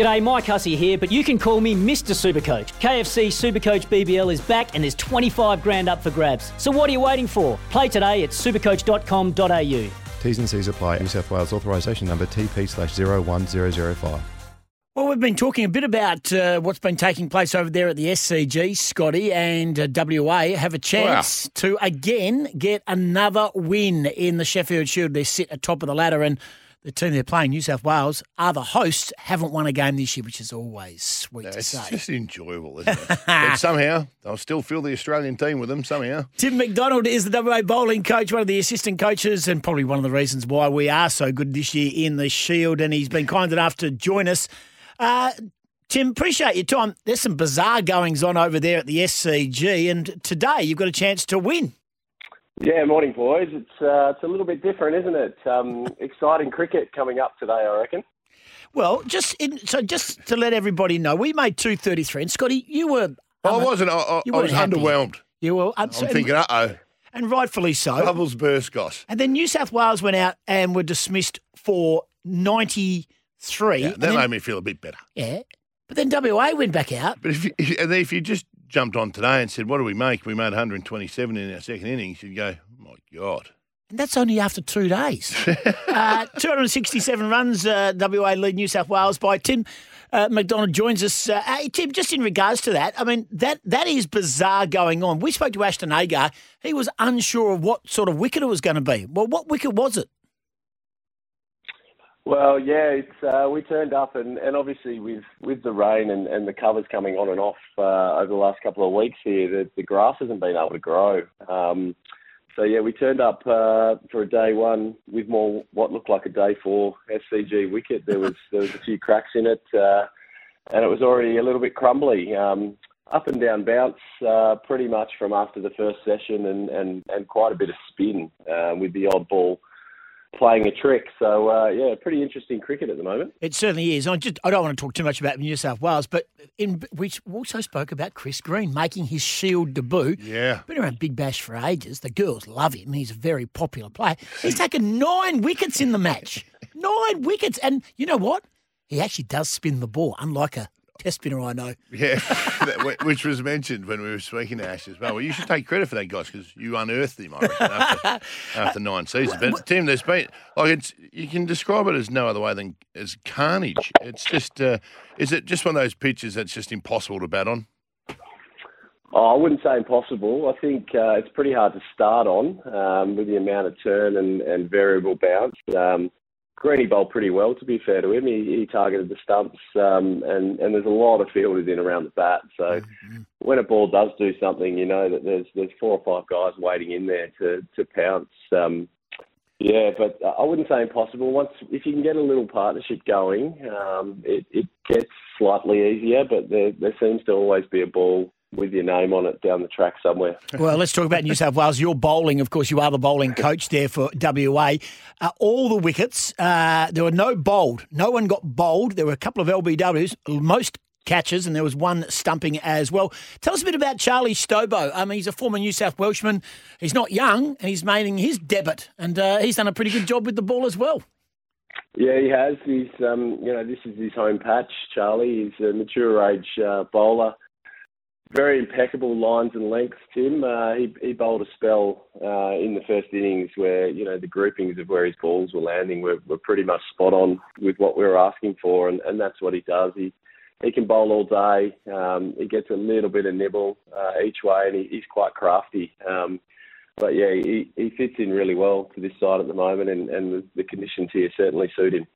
G'day, Mike Hussey here, but you can call me Mr. Supercoach. KFC Supercoach BBL is back and there's 25 grand up for grabs. So what are you waiting for? Play today at supercoach.com.au. T's and C's apply. New South Wales authorisation number TP slash 01005. Well, we've been talking a bit about uh, what's been taking place over there at the SCG, Scotty, and uh, WA have a chance wow. to again get another win in the Sheffield Shield. They sit atop of the ladder, and the team they're playing, New South Wales, are the hosts, haven't won a game this year, which is always sweet no, to it's say. It's just enjoyable, isn't it? but somehow, they'll still feel the Australian team with them somehow. Tim McDonald is the WA bowling coach, one of the assistant coaches, and probably one of the reasons why we are so good this year in the Shield, and he's been kind enough to join us. Uh, Tim, appreciate your time. There's some bizarre goings on over there at the SCG, and today you've got a chance to win. Yeah, morning, boys. It's uh, it's a little bit different, isn't it? Um, exciting cricket coming up today, I reckon. Well, just in, so just to let everybody know, we made two thirty three, and Scotty, you were. I wasn't. I, I, I was happy. underwhelmed. You were. I'm thinking, uh oh. And rightfully so. Bubbles burst, gosh. And then New South Wales went out and were dismissed for ninety three. Yeah, that then, made me feel a bit better. Yeah, but then WA went back out. But if you, if you just jumped on today and said, "What do we make?" We made 127 in our second innings. You'd go, oh "My God." And that's only after two days. uh, 267 runs, uh, WA lead New South Wales by Tim. Uh, McDonald joins us. Uh, hey, Tim, just in regards to that, I mean, that that is bizarre going on. We spoke to Ashton Agar. He was unsure of what sort of wicket it was going to be. Well, what wicket was it? Well, yeah, it's uh, we turned up, and, and obviously with with the rain and, and the covers coming on and off uh, over the last couple of weeks here, the, the grass hasn't been able to grow. Um, so yeah, we turned up uh, for a day one with more what looked like a day four SCG wicket. There was there was a few cracks in it, uh, and it was already a little bit crumbly. Um, up and down bounce, uh, pretty much from after the first session, and, and, and quite a bit of spin uh, with the odd ball playing a trick. So uh, yeah, pretty interesting cricket at the moment. It certainly is. I just I don't want to talk too much about New South Wales, but in we also spoke about Chris Green making his Shield debut. Yeah, been around Big Bash for ages. The girls love him. He's a very popular player. He's taken nine wickets in the match. Nine wickets, and you know what? He actually does spin the ball, unlike a test spinner I know. Yeah, which was mentioned when we were speaking to Ash as well. Well, you should take credit for that, guys, because you unearthed him, I reckon, after, after nine seasons. But Tim, there's been like it's you can describe it as no other way than as carnage. It's just, uh, is it just one of those pitches that's just impossible to bat on? Oh, I wouldn't say impossible. I think uh, it's pretty hard to start on um, with the amount of turn and, and variable bounce. Um, Greeny bowled pretty well, to be fair to him. He, he targeted the stumps, um, and, and there's a lot of fielders in around the bat. So mm-hmm. when a ball does do something, you know that there's there's four or five guys waiting in there to to pounce. Um, yeah, but I wouldn't say impossible. Once if you can get a little partnership going, um, it, it gets slightly easier. But there there seems to always be a ball with your name on it down the track somewhere. Well, let's talk about New South Wales. You're bowling, of course, you are the bowling coach there for WA. Uh, all the wickets, uh, there were no bowled. No one got bowled. There were a couple of LBWs, most catches, and there was one stumping as well. Tell us a bit about Charlie Stobo. I mean, he's a former New South Welshman. He's not young, and he's making his debut, and uh, he's done a pretty good job with the ball as well. Yeah, he has. He's, um, you know, this is his home patch. Charlie, he's a mature age uh, bowler very impeccable lines and lengths, Tim. Uh, he, he bowled a spell uh, in the first innings where, you know, the groupings of where his balls were landing were, were pretty much spot on with what we were asking for, and, and that's what he does. He he can bowl all day. Um, he gets a little bit of nibble uh, each way, and he, he's quite crafty. Um, but yeah, he, he fits in really well to this side at the moment, and, and the, the conditions here certainly suit him.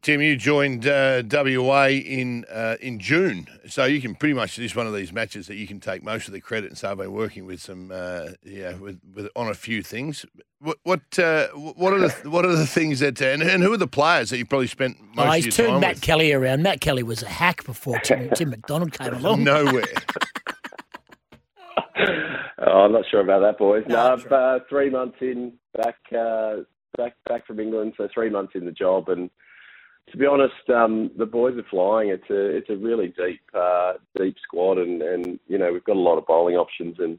Tim, you joined uh, WA in uh, in June, so you can pretty much this one of these matches that you can take most of the credit and say I've been working with some, uh, yeah, with, with on a few things. What what uh, what are the what are the things that and, and, who are the players that you probably spent most oh, he's of your time turned Matt with? Kelly around. Matt Kelly was a hack before Tim, Tim McDonald came along. Nowhere. oh, I'm not sure about that, boys. No, no uh, three months in, back uh, back back from England, so three months in the job and to be honest, um, the boys are flying. It's a it's a really deep uh, deep squad, and, and you know we've got a lot of bowling options. And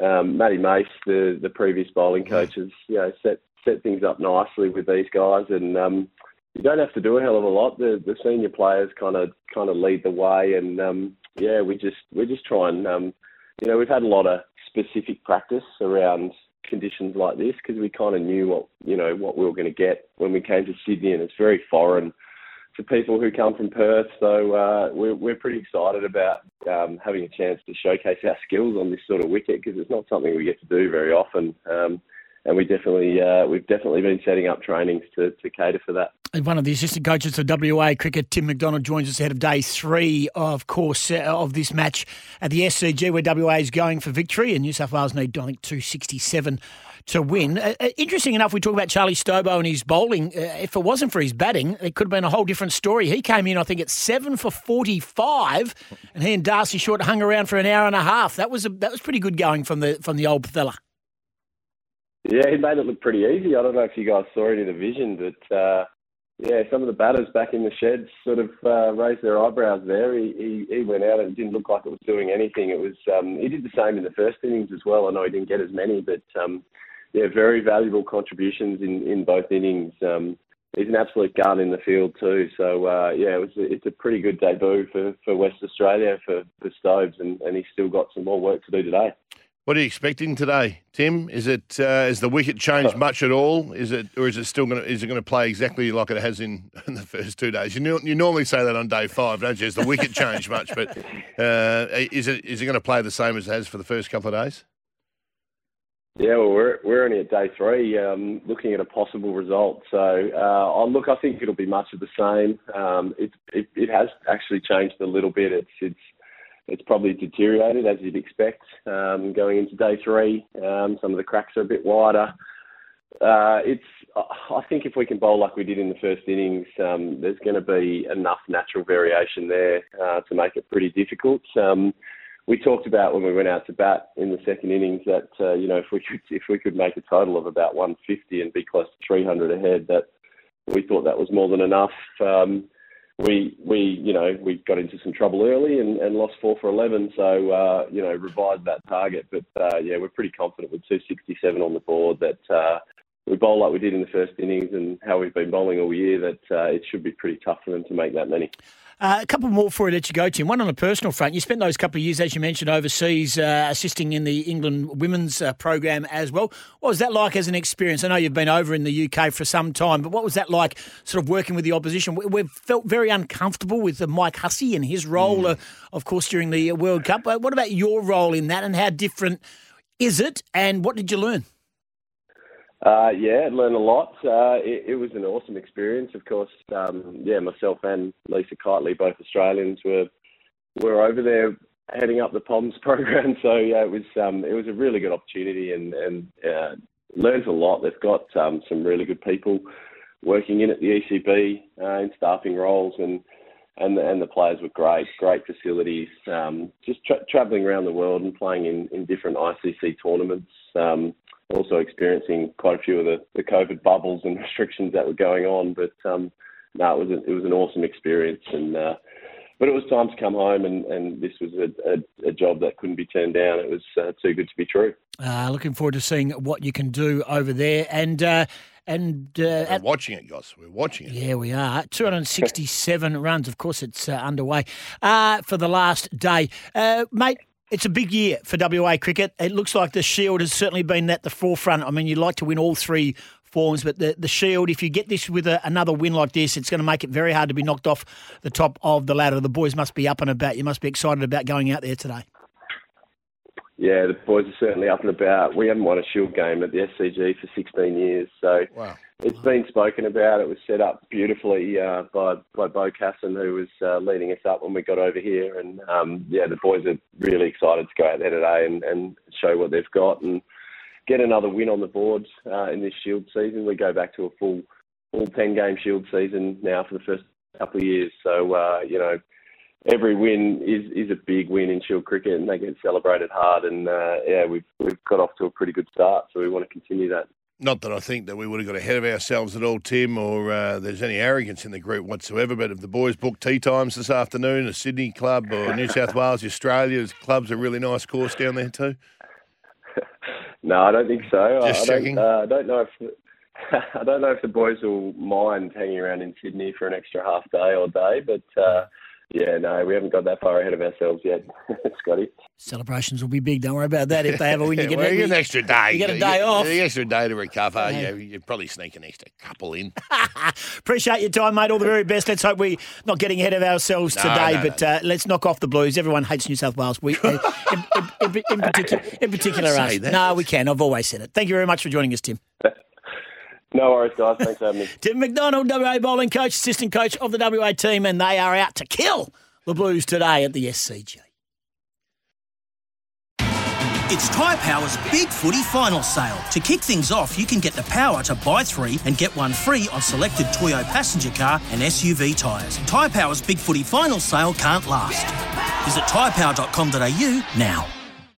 um, Matty Mace, the the previous bowling coach, has you know set set things up nicely with these guys, and um, you don't have to do a hell of a lot. The the senior players kind of kind of lead the way, and um, yeah, we just we just try and um, you know we've had a lot of specific practice around conditions like this because we kind of knew what you know what we were going to get when we came to Sydney, and it's very foreign to people who come from Perth. So uh, we're we're pretty excited about um, having a chance to showcase our skills on this sort of wicket because it's not something we get to do very often. Um, and we definitely uh, we've definitely been setting up trainings to, to cater for that. And one of the assistant coaches of WA cricket, Tim McDonald, joins us ahead of day three, of course, uh, of this match at the SCG, where WA is going for victory, and New South Wales need I think two sixty seven to win. Uh, uh, interesting enough, we talk about Charlie Stobo and his bowling. Uh, if it wasn't for his batting, it could have been a whole different story. He came in, I think, at seven for forty-five, and he and Darcy Short hung around for an hour and a half. That was a, that was pretty good going from the from the old fella. Yeah, he made it look pretty easy. I don't know if you guys saw it in the vision, but uh, yeah, some of the batters back in the sheds sort of uh, raised their eyebrows there. He, he, he went out and didn't look like it was doing anything. It was um, he did the same in the first innings as well. I know he didn't get as many, but um, yeah, very valuable contributions in, in both innings. Um, he's an absolute gun in the field too. So uh, yeah, it was a, it's a pretty good debut for, for West Australia for, for Stobes, and, and he's still got some more work to do today. What are you expecting today, Tim? Is it uh, is the wicket changed much at all? Is it or is it still going to is it going to play exactly like it has in, in the first two days? You, you normally say that on day five, don't you? Has the wicket changed much? But uh, is it is it going to play the same as it has for the first couple of days? Yeah, well, we're we're only at day three, um, looking at a possible result. So, uh, oh, look, I think it'll be much of the same. Um, it, it it has actually changed a little bit. It's it's it's probably deteriorated as you'd expect um, going into day three. Um, some of the cracks are a bit wider. Uh, it's I think if we can bowl like we did in the first innings, um, there's going to be enough natural variation there uh, to make it pretty difficult. Um, we talked about when we went out to bat in the second innings that uh, you know if we could if we could make a total of about 150 and be close to 300 ahead, that we thought that was more than enough. Um, we we you know we got into some trouble early and, and lost four for 11, so uh, you know revised that target. But uh, yeah, we're pretty confident with 267 on the board that uh, we bowl like we did in the first innings and how we've been bowling all year. That uh, it should be pretty tough for them to make that many. Uh, a couple more before I let you go, Tim. One on a personal front. You spent those couple of years, as you mentioned, overseas, uh, assisting in the England women's uh, program as well. What was that like as an experience? I know you've been over in the UK for some time, but what was that like, sort of working with the opposition? We, have felt very uncomfortable with uh, Mike Hussey and his role, mm. of course, during the World Cup. Uh, what about your role in that, and how different is it? And what did you learn? Uh, yeah, learned a lot. Uh, it, it, was an awesome experience. Of course, um, yeah, myself and Lisa Keightley, both Australians, were were over there heading up the Poms program. So yeah, it was um, it was a really good opportunity and and uh, learned a lot. They've got um, some really good people working in at the ECB uh, in staffing roles and. And the, and the players were great, great facilities. Um, just tra- travelling around the world and playing in, in different ICC tournaments. Also experiencing quite a few of the, the COVID bubbles and restrictions that were going on. But um, no, it was a, it was an awesome experience, and uh, but it was time to come home, and, and this was a, a, a job that couldn't be turned down. It was uh, too good to be true. Uh, looking forward to seeing what you can do over there, and. Uh, and uh, we're at, watching it, guys. We're watching it. Yeah, we are. 267 runs. Of course, it's uh, underway uh, for the last day. Uh, mate, it's a big year for WA cricket. It looks like the Shield has certainly been at the forefront. I mean, you'd like to win all three forms, but the, the Shield, if you get this with a, another win like this, it's going to make it very hard to be knocked off the top of the ladder. The boys must be up and about. You must be excited about going out there today. Yeah, the boys are certainly up and about. We haven't won a Shield game at the SCG for 16 years, so wow. It's been spoken about. It was set up beautifully uh, by by Beau Casson, who was uh, leading us up when we got over here, and um, yeah, the boys are really excited to go out there today and, and show what they've got and get another win on the board uh, in this Shield season. We go back to a full full 10 game Shield season now for the first couple of years, so uh, you know every win is is a big win in Shield cricket, and they get celebrated hard. And uh, yeah, we've we've got off to a pretty good start, so we want to continue that. Not that I think that we would have got ahead of ourselves at all, Tim, or uh, there's any arrogance in the group whatsoever. But if the boys book tea times this afternoon, a Sydney club or New South Wales, Australia's clubs, a really nice course down there too. no, I don't think so. Just I, checking. Don't, uh, I don't know if I don't know if the boys will mind hanging around in Sydney for an extra half day or day, but uh, yeah, no, we haven't got that far ahead of ourselves yet, Scotty. Celebrations will be big. Don't worry about that. If they have a win, you get, well, you you get an extra day. You get a day off. An extra day to recover. Yeah, you probably sneak an extra couple in. Appreciate your time, mate. All the very best. Let's hope we're not getting ahead of ourselves No, today, no, but no. Uh, let's knock off the Blues. Everyone hates New South Wales. We, uh, in, in, in, in particular, in particular Can't us. that. No, we can. I've always said it. Thank you very much for joining us, Tim. No worries, guys. Thanks for having me. Tim McDonald, WA bowling coach, assistant coach of the WA team, and they are out to kill the Blues today at the SCG. It's Tyre Power's Big Footy Final Sale. To kick things off, you can get the power to buy three and get one free on selected Toyo passenger car and SUV tyres. Tyre Power's Big Footy Final Sale can't last. Visit tyrepower.com.au now.